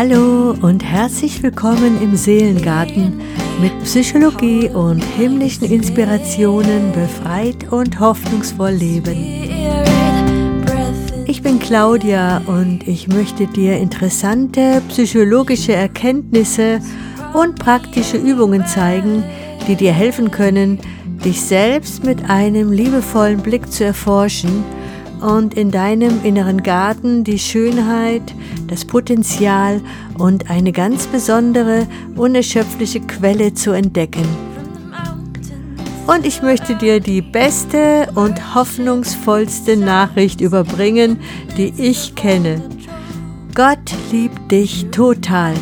Hallo und herzlich willkommen im Seelengarten mit Psychologie und himmlischen Inspirationen befreit und hoffnungsvoll leben. Ich bin Claudia und ich möchte dir interessante psychologische Erkenntnisse und praktische Übungen zeigen, die dir helfen können, dich selbst mit einem liebevollen Blick zu erforschen und in deinem inneren Garten die Schönheit, das Potenzial und eine ganz besondere, unerschöpfliche Quelle zu entdecken. Und ich möchte dir die beste und hoffnungsvollste Nachricht überbringen, die ich kenne. Gott liebt dich total.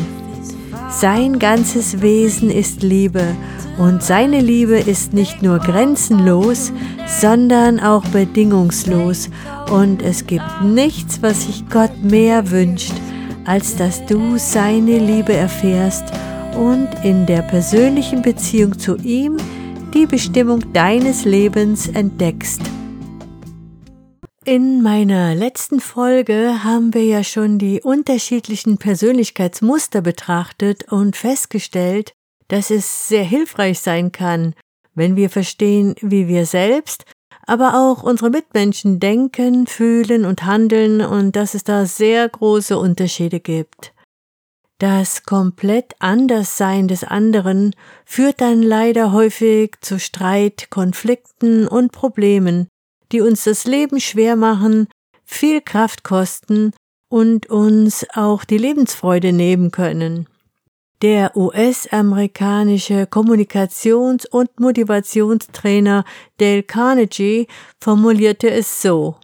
Sein ganzes Wesen ist Liebe und seine Liebe ist nicht nur grenzenlos, sondern auch bedingungslos. Und es gibt nichts, was sich Gott mehr wünscht, als dass du seine Liebe erfährst und in der persönlichen Beziehung zu ihm die Bestimmung deines Lebens entdeckst. In meiner letzten Folge haben wir ja schon die unterschiedlichen Persönlichkeitsmuster betrachtet und festgestellt, dass es sehr hilfreich sein kann, wenn wir verstehen, wie wir selbst, aber auch unsere Mitmenschen denken, fühlen und handeln und dass es da sehr große Unterschiede gibt. Das komplett Anderssein des anderen führt dann leider häufig zu Streit, Konflikten und Problemen, die uns das Leben schwer machen, viel Kraft kosten und uns auch die Lebensfreude nehmen können. Der US-amerikanische Kommunikations- und Motivationstrainer Dale Carnegie formulierte es so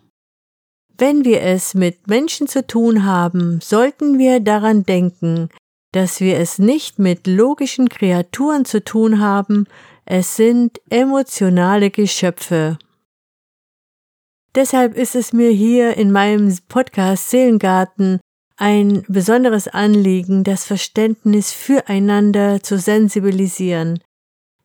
Wenn wir es mit Menschen zu tun haben, sollten wir daran denken, dass wir es nicht mit logischen Kreaturen zu tun haben, es sind emotionale Geschöpfe. Deshalb ist es mir hier in meinem Podcast Seelengarten ein besonderes Anliegen, das Verständnis füreinander zu sensibilisieren.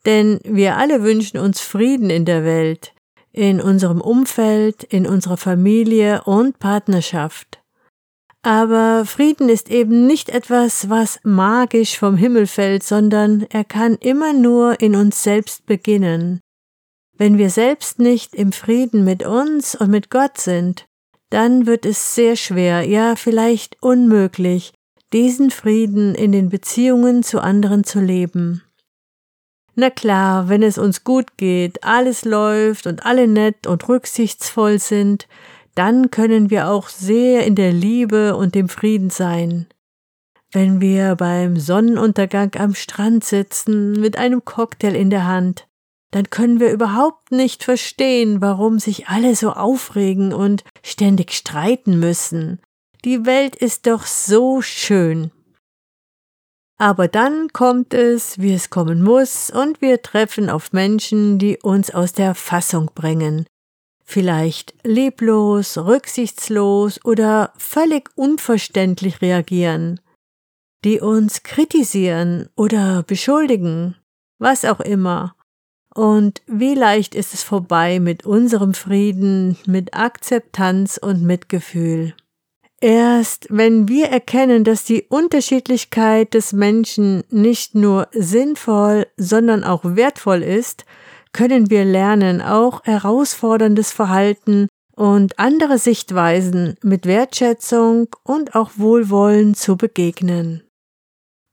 Denn wir alle wünschen uns Frieden in der Welt, in unserem Umfeld, in unserer Familie und Partnerschaft. Aber Frieden ist eben nicht etwas, was magisch vom Himmel fällt, sondern er kann immer nur in uns selbst beginnen. Wenn wir selbst nicht im Frieden mit uns und mit Gott sind, dann wird es sehr schwer, ja vielleicht unmöglich, diesen Frieden in den Beziehungen zu anderen zu leben. Na klar, wenn es uns gut geht, alles läuft und alle nett und rücksichtsvoll sind, dann können wir auch sehr in der Liebe und dem Frieden sein. Wenn wir beim Sonnenuntergang am Strand sitzen mit einem Cocktail in der Hand, dann können wir überhaupt nicht verstehen, warum sich alle so aufregen und ständig streiten müssen. Die Welt ist doch so schön. Aber dann kommt es, wie es kommen muss, und wir treffen auf Menschen, die uns aus der Fassung bringen. Vielleicht leblos, rücksichtslos oder völlig unverständlich reagieren, die uns kritisieren oder beschuldigen, was auch immer. Und wie leicht ist es vorbei mit unserem Frieden, mit Akzeptanz und Mitgefühl. Erst wenn wir erkennen, dass die Unterschiedlichkeit des Menschen nicht nur sinnvoll, sondern auch wertvoll ist, können wir lernen, auch herausforderndes Verhalten und andere Sichtweisen mit Wertschätzung und auch Wohlwollen zu begegnen.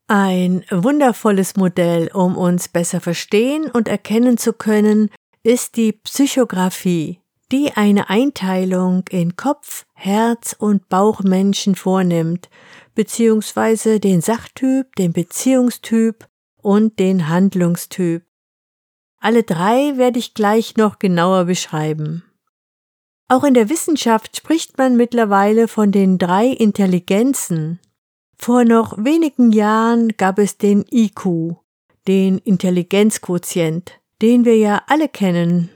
Ein wundervolles Modell, um uns besser verstehen und erkennen zu können, ist die Psychographie, die eine Einteilung in Kopf, Herz und Bauchmenschen vornimmt, beziehungsweise den Sachtyp, den Beziehungstyp und den Handlungstyp. Alle drei werde ich gleich noch genauer beschreiben. Auch in der Wissenschaft spricht man mittlerweile von den drei Intelligenzen, vor noch wenigen Jahren gab es den IQ, den Intelligenzquotient, den wir ja alle kennen.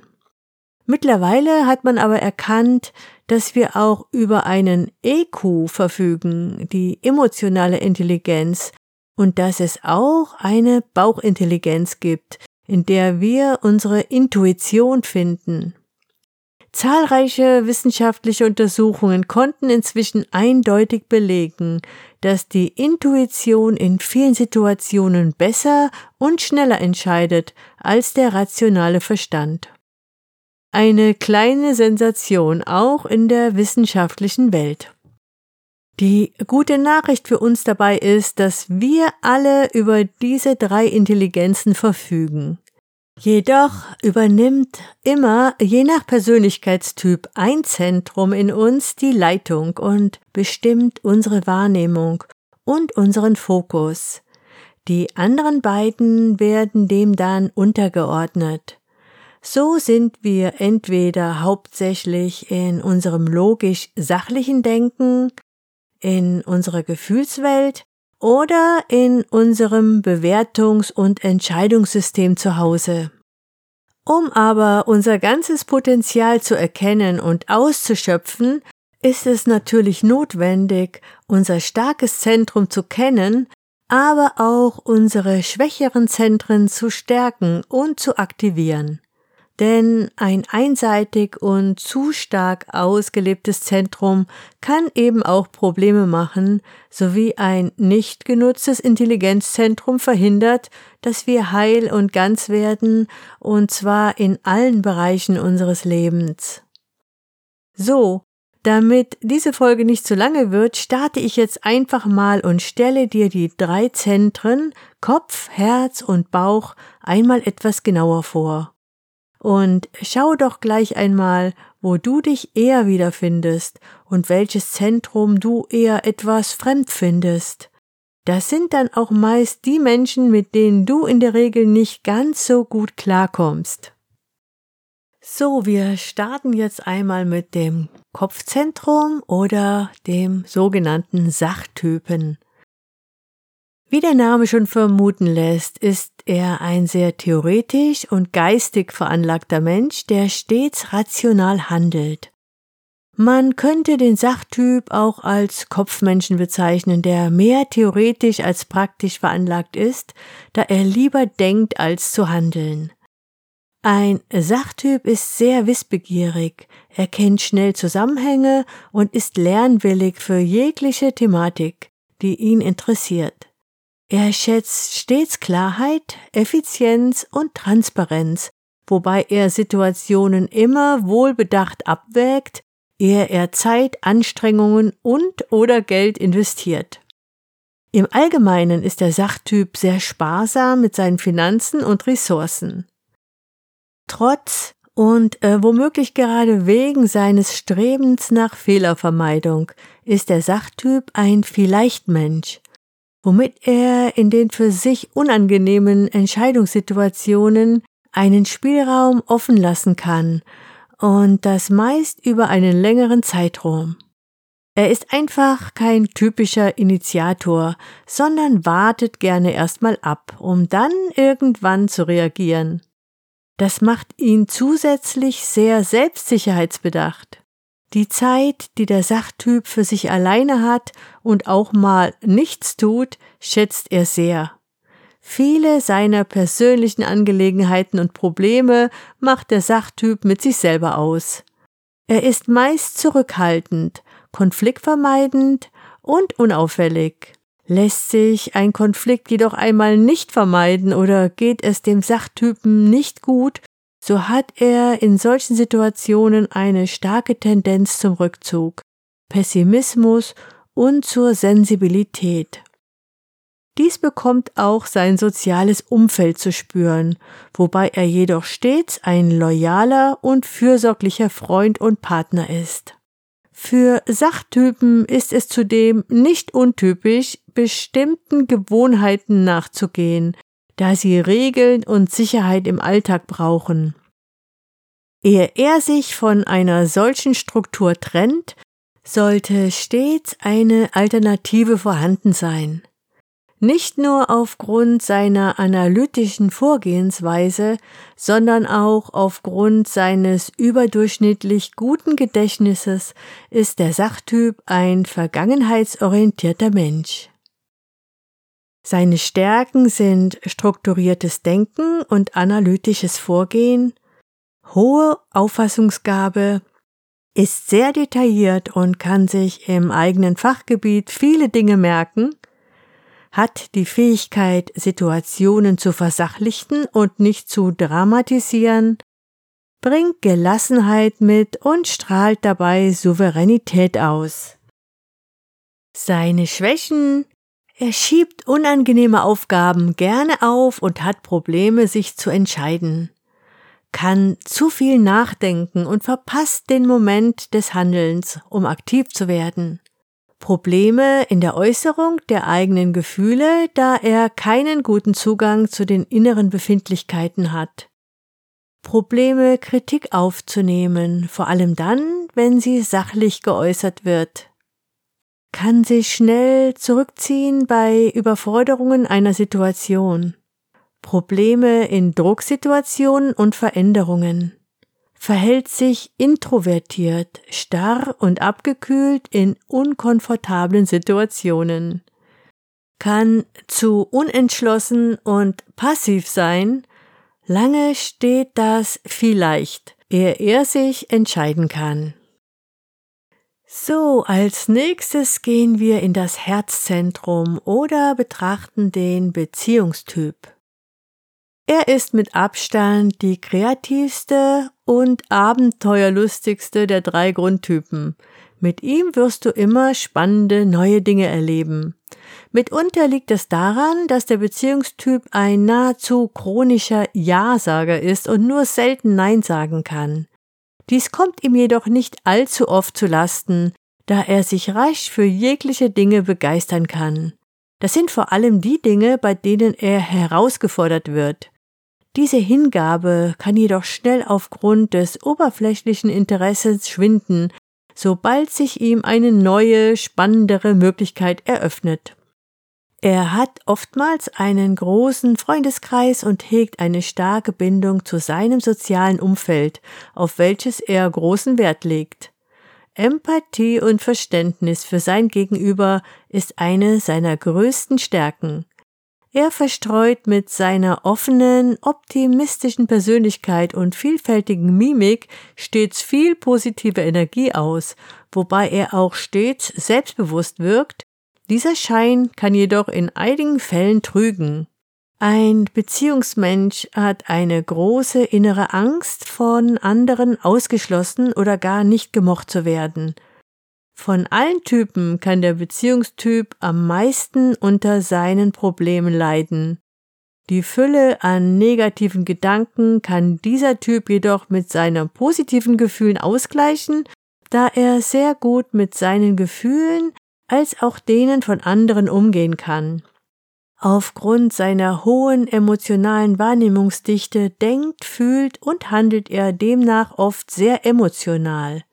Mittlerweile hat man aber erkannt, dass wir auch über einen EQ verfügen, die emotionale Intelligenz, und dass es auch eine Bauchintelligenz gibt, in der wir unsere Intuition finden. Zahlreiche wissenschaftliche Untersuchungen konnten inzwischen eindeutig belegen, dass die Intuition in vielen Situationen besser und schneller entscheidet als der rationale Verstand. Eine kleine Sensation auch in der wissenschaftlichen Welt. Die gute Nachricht für uns dabei ist, dass wir alle über diese drei Intelligenzen verfügen. Jedoch übernimmt immer, je nach Persönlichkeitstyp, ein Zentrum in uns die Leitung und bestimmt unsere Wahrnehmung und unseren Fokus. Die anderen beiden werden dem dann untergeordnet. So sind wir entweder hauptsächlich in unserem logisch-sachlichen Denken, in unserer Gefühlswelt oder in unserem Bewertungs- und Entscheidungssystem zu Hause. Um aber unser ganzes Potenzial zu erkennen und auszuschöpfen, ist es natürlich notwendig, unser starkes Zentrum zu kennen, aber auch unsere schwächeren Zentren zu stärken und zu aktivieren. Denn ein einseitig und zu stark ausgelebtes Zentrum kann eben auch Probleme machen, sowie ein nicht genutztes Intelligenzzentrum verhindert, dass wir heil und ganz werden, und zwar in allen Bereichen unseres Lebens. So, damit diese Folge nicht zu lange wird, starte ich jetzt einfach mal und stelle dir die drei Zentren Kopf, Herz und Bauch einmal etwas genauer vor. Und schau doch gleich einmal, wo du dich eher wiederfindest und welches Zentrum du eher etwas fremd findest. Das sind dann auch meist die Menschen, mit denen du in der Regel nicht ganz so gut klarkommst. So, wir starten jetzt einmal mit dem Kopfzentrum oder dem sogenannten Sachtypen. Wie der Name schon vermuten lässt, ist er ein sehr theoretisch und geistig veranlagter Mensch, der stets rational handelt. Man könnte den Sachtyp auch als Kopfmenschen bezeichnen, der mehr theoretisch als praktisch veranlagt ist, da er lieber denkt als zu handeln. Ein Sachtyp ist sehr wissbegierig, er kennt schnell Zusammenhänge und ist lernwillig für jegliche Thematik, die ihn interessiert. Er schätzt stets Klarheit, Effizienz und Transparenz, wobei er Situationen immer wohlbedacht abwägt, ehe er Zeit, Anstrengungen und oder Geld investiert. Im Allgemeinen ist der Sachtyp sehr sparsam mit seinen Finanzen und Ressourcen. Trotz und äh, womöglich gerade wegen seines Strebens nach Fehlervermeidung ist der Sachtyp ein Vielleicht-Mensch, womit er in den für sich unangenehmen Entscheidungssituationen einen Spielraum offen lassen kann und das meist über einen längeren Zeitraum. Er ist einfach kein typischer Initiator, sondern wartet gerne erstmal ab, um dann irgendwann zu reagieren. Das macht ihn zusätzlich sehr selbstsicherheitsbedacht. Die Zeit, die der Sachtyp für sich alleine hat und auch mal nichts tut, schätzt er sehr. Viele seiner persönlichen Angelegenheiten und Probleme macht der Sachtyp mit sich selber aus. Er ist meist zurückhaltend, konfliktvermeidend und unauffällig. Lässt sich ein Konflikt jedoch einmal nicht vermeiden oder geht es dem Sachtypen nicht gut, so hat er in solchen Situationen eine starke Tendenz zum Rückzug, Pessimismus und zur Sensibilität. Dies bekommt auch sein soziales Umfeld zu spüren, wobei er jedoch stets ein loyaler und fürsorglicher Freund und Partner ist. Für Sachtypen ist es zudem nicht untypisch, bestimmten Gewohnheiten nachzugehen, da sie Regeln und Sicherheit im Alltag brauchen. Ehe er sich von einer solchen Struktur trennt, sollte stets eine Alternative vorhanden sein. Nicht nur aufgrund seiner analytischen Vorgehensweise, sondern auch aufgrund seines überdurchschnittlich guten Gedächtnisses ist der Sachtyp ein vergangenheitsorientierter Mensch. Seine Stärken sind strukturiertes Denken und analytisches Vorgehen, hohe Auffassungsgabe, ist sehr detailliert und kann sich im eigenen Fachgebiet viele Dinge merken, hat die Fähigkeit, Situationen zu versachlichten und nicht zu dramatisieren, bringt Gelassenheit mit und strahlt dabei Souveränität aus. Seine Schwächen er schiebt unangenehme Aufgaben gerne auf und hat Probleme, sich zu entscheiden, kann zu viel nachdenken und verpasst den Moment des Handelns, um aktiv zu werden. Probleme in der Äußerung der eigenen Gefühle, da er keinen guten Zugang zu den inneren Befindlichkeiten hat. Probleme, Kritik aufzunehmen, vor allem dann, wenn sie sachlich geäußert wird. Kann sich schnell zurückziehen bei Überforderungen einer Situation. Probleme in Drucksituationen und Veränderungen verhält sich introvertiert, starr und abgekühlt in unkomfortablen Situationen, kann zu unentschlossen und passiv sein, lange steht das vielleicht, ehe er sich entscheiden kann. So, als nächstes gehen wir in das Herzzentrum oder betrachten den Beziehungstyp. Er ist mit Abstand die kreativste und abenteuerlustigste der drei Grundtypen. Mit ihm wirst du immer spannende neue Dinge erleben. Mitunter liegt es daran, dass der Beziehungstyp ein nahezu chronischer Ja-Sager ist und nur selten Nein sagen kann. Dies kommt ihm jedoch nicht allzu oft zu Lasten, da er sich rasch für jegliche Dinge begeistern kann. Das sind vor allem die Dinge, bei denen er herausgefordert wird. Diese Hingabe kann jedoch schnell aufgrund des oberflächlichen Interessens schwinden, sobald sich ihm eine neue, spannendere Möglichkeit eröffnet. Er hat oftmals einen großen Freundeskreis und hegt eine starke Bindung zu seinem sozialen Umfeld, auf welches er großen Wert legt. Empathie und Verständnis für sein Gegenüber ist eine seiner größten Stärken. Er verstreut mit seiner offenen, optimistischen Persönlichkeit und vielfältigen Mimik stets viel positive Energie aus, wobei er auch stets selbstbewusst wirkt. Dieser Schein kann jedoch in einigen Fällen trügen. Ein Beziehungsmensch hat eine große innere Angst, von anderen ausgeschlossen oder gar nicht gemocht zu werden – von allen Typen kann der Beziehungstyp am meisten unter seinen Problemen leiden. Die Fülle an negativen Gedanken kann dieser Typ jedoch mit seinen positiven Gefühlen ausgleichen, da er sehr gut mit seinen Gefühlen als auch denen von anderen umgehen kann. Aufgrund seiner hohen emotionalen Wahrnehmungsdichte denkt, fühlt und handelt er demnach oft sehr emotional.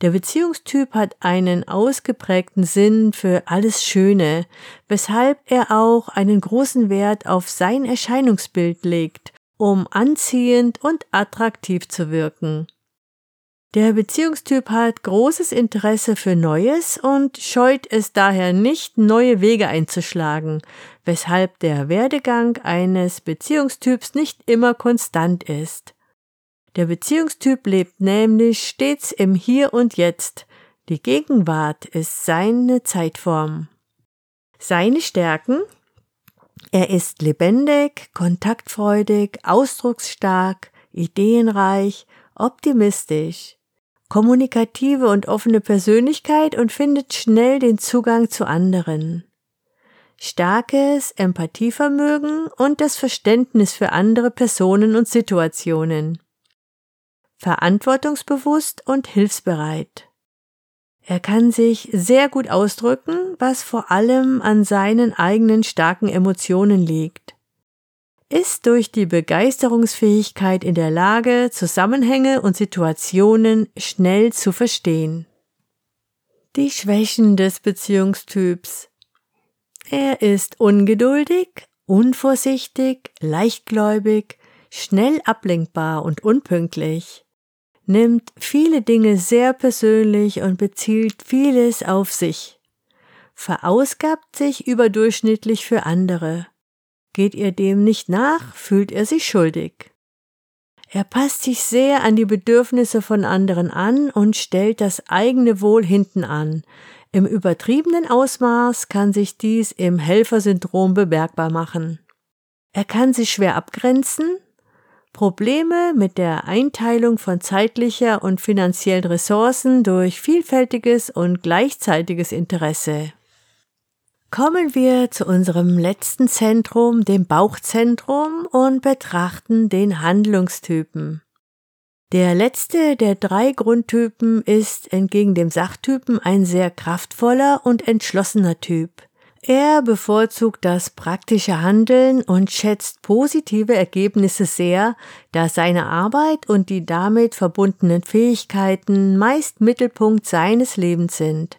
Der Beziehungstyp hat einen ausgeprägten Sinn für alles Schöne, weshalb er auch einen großen Wert auf sein Erscheinungsbild legt, um anziehend und attraktiv zu wirken. Der Beziehungstyp hat großes Interesse für Neues und scheut es daher nicht, neue Wege einzuschlagen, weshalb der Werdegang eines Beziehungstyps nicht immer konstant ist. Der Beziehungstyp lebt nämlich stets im Hier und Jetzt. Die Gegenwart ist seine Zeitform. Seine Stärken? Er ist lebendig, kontaktfreudig, ausdrucksstark, ideenreich, optimistisch, kommunikative und offene Persönlichkeit und findet schnell den Zugang zu anderen. Starkes Empathievermögen und das Verständnis für andere Personen und Situationen verantwortungsbewusst und hilfsbereit. Er kann sich sehr gut ausdrücken, was vor allem an seinen eigenen starken Emotionen liegt. Ist durch die Begeisterungsfähigkeit in der Lage, Zusammenhänge und Situationen schnell zu verstehen. Die Schwächen des Beziehungstyps. Er ist ungeduldig, unvorsichtig, leichtgläubig, schnell ablenkbar und unpünktlich nimmt viele Dinge sehr persönlich und bezielt vieles auf sich, verausgabt sich überdurchschnittlich für andere. Geht ihr dem nicht nach, fühlt er sich schuldig. Er passt sich sehr an die Bedürfnisse von anderen an und stellt das eigene Wohl hinten an. Im übertriebenen Ausmaß kann sich dies im Helfersyndrom bemerkbar machen. Er kann sich schwer abgrenzen, Probleme mit der Einteilung von zeitlicher und finanziellen Ressourcen durch vielfältiges und gleichzeitiges Interesse. Kommen wir zu unserem letzten Zentrum, dem Bauchzentrum, und betrachten den Handlungstypen. Der letzte der drei Grundtypen ist entgegen dem Sachtypen ein sehr kraftvoller und entschlossener Typ. Er bevorzugt das praktische Handeln und schätzt positive Ergebnisse sehr, da seine Arbeit und die damit verbundenen Fähigkeiten meist Mittelpunkt seines Lebens sind.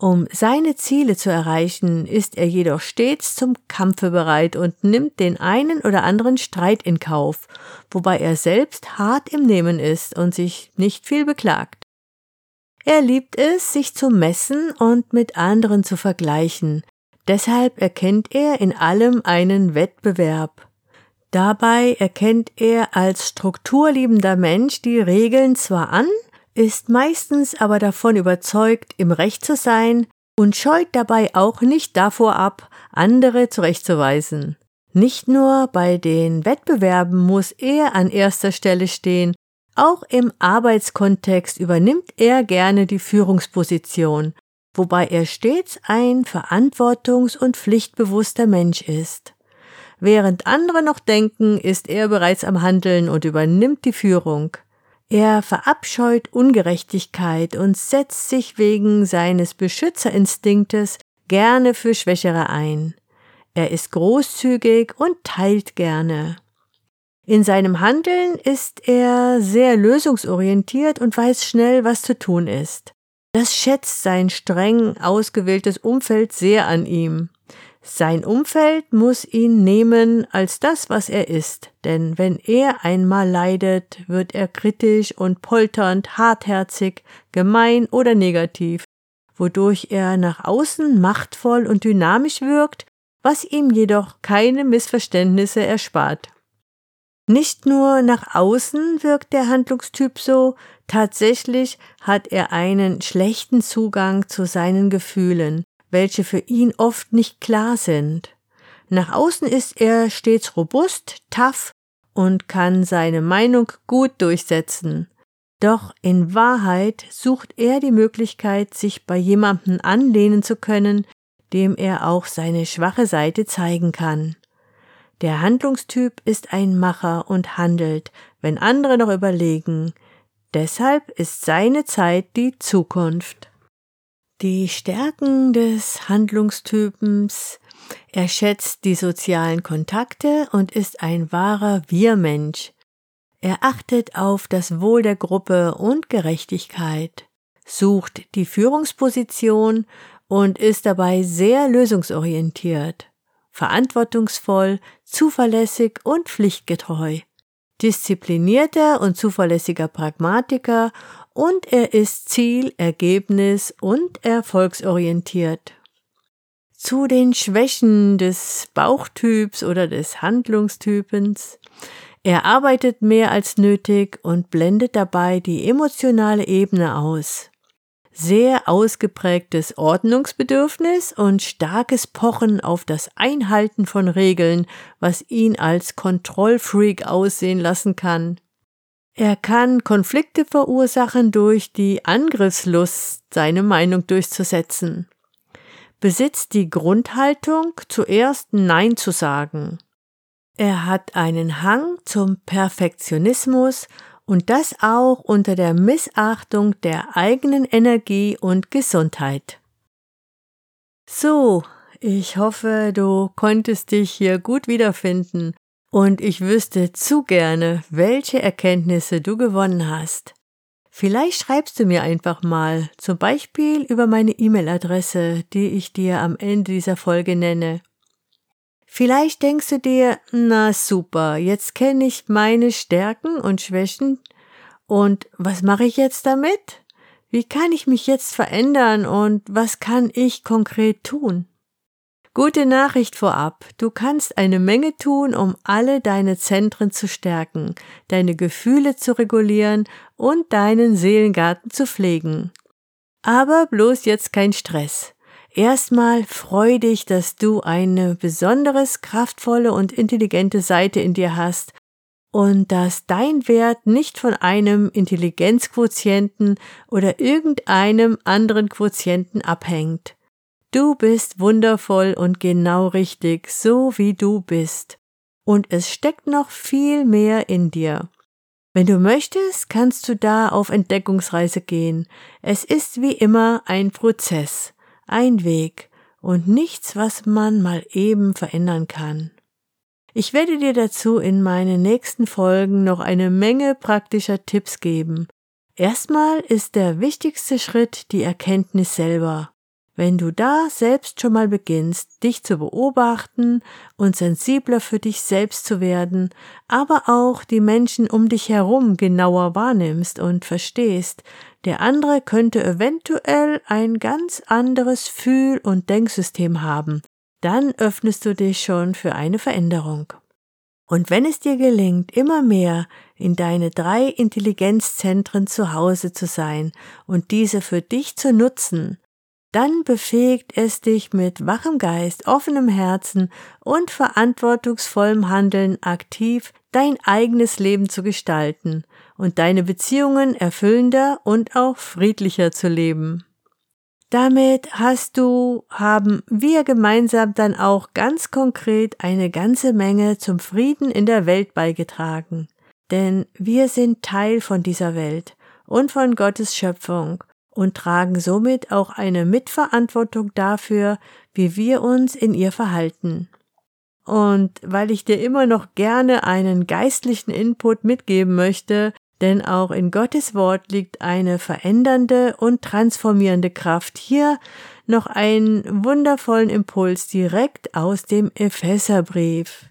Um seine Ziele zu erreichen, ist er jedoch stets zum Kampfe bereit und nimmt den einen oder anderen Streit in Kauf, wobei er selbst hart im Nehmen ist und sich nicht viel beklagt. Er liebt es, sich zu messen und mit anderen zu vergleichen, deshalb erkennt er in allem einen Wettbewerb. Dabei erkennt er als strukturliebender Mensch die Regeln zwar an, ist meistens aber davon überzeugt, im Recht zu sein und scheut dabei auch nicht davor ab, andere zurechtzuweisen. Nicht nur bei den Wettbewerben muss er an erster Stelle stehen, auch im Arbeitskontext übernimmt er gerne die Führungsposition, wobei er stets ein verantwortungs- und pflichtbewusster Mensch ist. Während andere noch denken, ist er bereits am Handeln und übernimmt die Führung. Er verabscheut Ungerechtigkeit und setzt sich wegen seines Beschützerinstinktes gerne für Schwächere ein. Er ist großzügig und teilt gerne. In seinem Handeln ist er sehr lösungsorientiert und weiß schnell, was zu tun ist. Das schätzt sein streng ausgewähltes Umfeld sehr an ihm. Sein Umfeld muss ihn nehmen als das, was er ist, denn wenn er einmal leidet, wird er kritisch und polternd, hartherzig, gemein oder negativ, wodurch er nach außen machtvoll und dynamisch wirkt, was ihm jedoch keine Missverständnisse erspart. Nicht nur nach außen wirkt der Handlungstyp so, tatsächlich hat er einen schlechten Zugang zu seinen Gefühlen, welche für ihn oft nicht klar sind. Nach außen ist er stets robust, tough und kann seine Meinung gut durchsetzen. Doch in Wahrheit sucht er die Möglichkeit, sich bei jemandem anlehnen zu können, dem er auch seine schwache Seite zeigen kann. Der Handlungstyp ist ein Macher und handelt, wenn andere noch überlegen. Deshalb ist seine Zeit die Zukunft. Die Stärken des Handlungstypens er schätzt die sozialen Kontakte und ist ein wahrer Wir-Mensch. Er achtet auf das Wohl der Gruppe und Gerechtigkeit, sucht die Führungsposition und ist dabei sehr lösungsorientiert, verantwortungsvoll, zuverlässig und pflichtgetreu, disziplinierter und zuverlässiger Pragmatiker und er ist ziel-, ergebnis- und erfolgsorientiert. Zu den Schwächen des Bauchtyps oder des Handlungstypens. Er arbeitet mehr als nötig und blendet dabei die emotionale Ebene aus. Sehr ausgeprägtes Ordnungsbedürfnis und starkes Pochen auf das Einhalten von Regeln, was ihn als Kontrollfreak aussehen lassen kann. Er kann Konflikte verursachen durch die Angriffslust, seine Meinung durchzusetzen. Besitzt die Grundhaltung, zuerst Nein zu sagen. Er hat einen Hang zum Perfektionismus und das auch unter der Missachtung der eigenen Energie und Gesundheit. So, ich hoffe, du konntest dich hier gut wiederfinden und ich wüsste zu gerne, welche Erkenntnisse du gewonnen hast. Vielleicht schreibst du mir einfach mal, zum Beispiel über meine E-Mail-Adresse, die ich dir am Ende dieser Folge nenne. Vielleicht denkst du dir, na super, jetzt kenne ich meine Stärken und Schwächen und was mache ich jetzt damit? Wie kann ich mich jetzt verändern und was kann ich konkret tun? Gute Nachricht vorab. Du kannst eine Menge tun, um alle deine Zentren zu stärken, deine Gefühle zu regulieren und deinen Seelengarten zu pflegen. Aber bloß jetzt kein Stress. Erstmal freu dich, dass du eine besonderes, kraftvolle und intelligente Seite in dir hast und dass dein Wert nicht von einem Intelligenzquotienten oder irgendeinem anderen Quotienten abhängt. Du bist wundervoll und genau richtig, so wie du bist. Und es steckt noch viel mehr in dir. Wenn du möchtest, kannst du da auf Entdeckungsreise gehen. Es ist wie immer ein Prozess, ein Weg und nichts, was man mal eben verändern kann. Ich werde dir dazu in meinen nächsten Folgen noch eine Menge praktischer Tipps geben. Erstmal ist der wichtigste Schritt die Erkenntnis selber. Wenn du da selbst schon mal beginnst, dich zu beobachten und sensibler für dich selbst zu werden, aber auch die Menschen um dich herum genauer wahrnimmst und verstehst, der andere könnte eventuell ein ganz anderes Fühl- und Denksystem haben, dann öffnest du dich schon für eine Veränderung. Und wenn es dir gelingt, immer mehr in deine drei Intelligenzzentren zu Hause zu sein und diese für dich zu nutzen, dann befähigt es dich mit wachem Geist, offenem Herzen und verantwortungsvollem Handeln aktiv dein eigenes Leben zu gestalten und deine Beziehungen erfüllender und auch friedlicher zu leben. Damit hast du, haben wir gemeinsam dann auch ganz konkret eine ganze Menge zum Frieden in der Welt beigetragen. Denn wir sind Teil von dieser Welt und von Gottes Schöpfung und tragen somit auch eine Mitverantwortung dafür, wie wir uns in ihr verhalten. Und weil ich dir immer noch gerne einen geistlichen Input mitgeben möchte, denn auch in Gottes Wort liegt eine verändernde und transformierende Kraft. Hier noch einen wundervollen Impuls direkt aus dem Epheserbrief.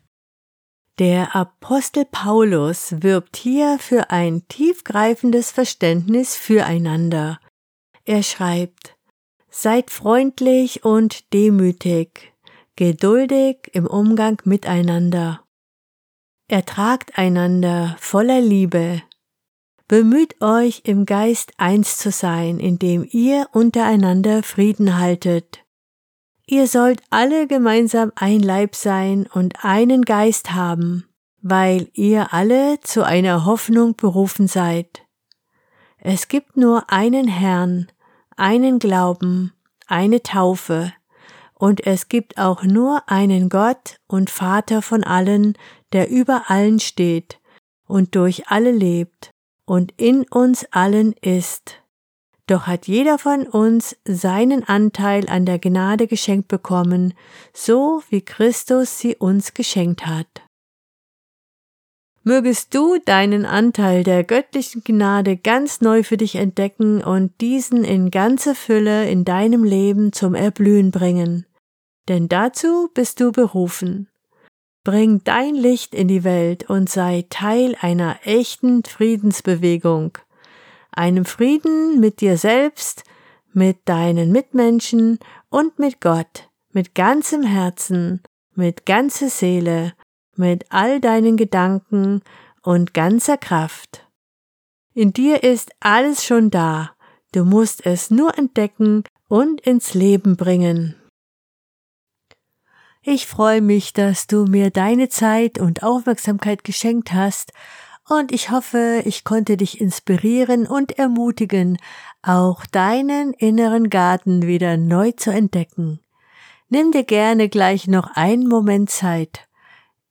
Der Apostel Paulus wirbt hier für ein tiefgreifendes Verständnis füreinander. Er schreibt, Seid freundlich und demütig, geduldig im Umgang miteinander. Ertragt einander voller Liebe. Bemüht euch im Geist eins zu sein, indem ihr untereinander Frieden haltet. Ihr sollt alle gemeinsam ein Leib sein und einen Geist haben, weil ihr alle zu einer Hoffnung berufen seid. Es gibt nur einen Herrn, einen Glauben, eine Taufe, und es gibt auch nur einen Gott und Vater von allen, der über allen steht und durch alle lebt und in uns allen ist. Doch hat jeder von uns seinen Anteil an der Gnade geschenkt bekommen, so wie Christus sie uns geschenkt hat. Mögest du deinen Anteil der göttlichen Gnade ganz neu für dich entdecken und diesen in ganzer Fülle in deinem Leben zum Erblühen bringen. Denn dazu bist du berufen. Bring dein Licht in die Welt und sei Teil einer echten Friedensbewegung. Einem Frieden mit dir selbst, mit deinen Mitmenschen und mit Gott, mit ganzem Herzen, mit ganzer Seele mit all deinen Gedanken und ganzer Kraft. In dir ist alles schon da, du musst es nur entdecken und ins Leben bringen. Ich freue mich, dass du mir deine Zeit und Aufmerksamkeit geschenkt hast, und ich hoffe, ich konnte dich inspirieren und ermutigen, auch deinen inneren Garten wieder neu zu entdecken. Nimm dir gerne gleich noch einen Moment Zeit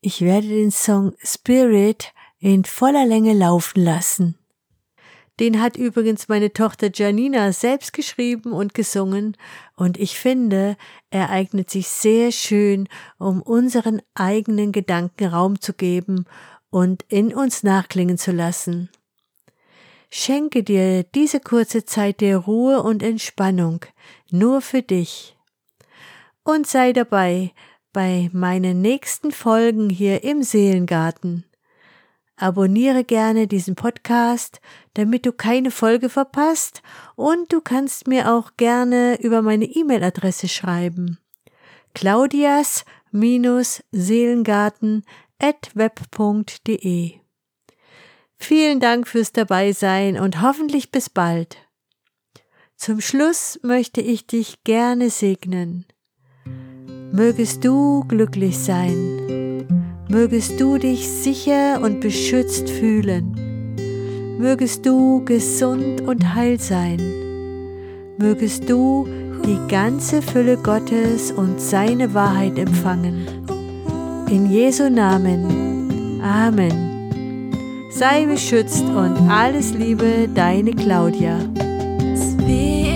ich werde den Song Spirit in voller Länge laufen lassen. Den hat übrigens meine Tochter Janina selbst geschrieben und gesungen, und ich finde, er eignet sich sehr schön, um unseren eigenen Gedanken Raum zu geben und in uns nachklingen zu lassen. Schenke dir diese kurze Zeit der Ruhe und Entspannung nur für dich. Und sei dabei, bei meinen nächsten Folgen hier im Seelengarten. Abonniere gerne diesen Podcast, damit du keine Folge verpasst und du kannst mir auch gerne über meine E-Mail-Adresse schreiben. claudias-seelengarten.web.de. Vielen Dank fürs Dabeisein und hoffentlich bis bald. Zum Schluss möchte ich dich gerne segnen. Mögest du glücklich sein. Mögest du dich sicher und beschützt fühlen. Mögest du gesund und heil sein. Mögest du die ganze Fülle Gottes und seine Wahrheit empfangen. In Jesu Namen. Amen. Sei beschützt und alles Liebe, deine Claudia. Be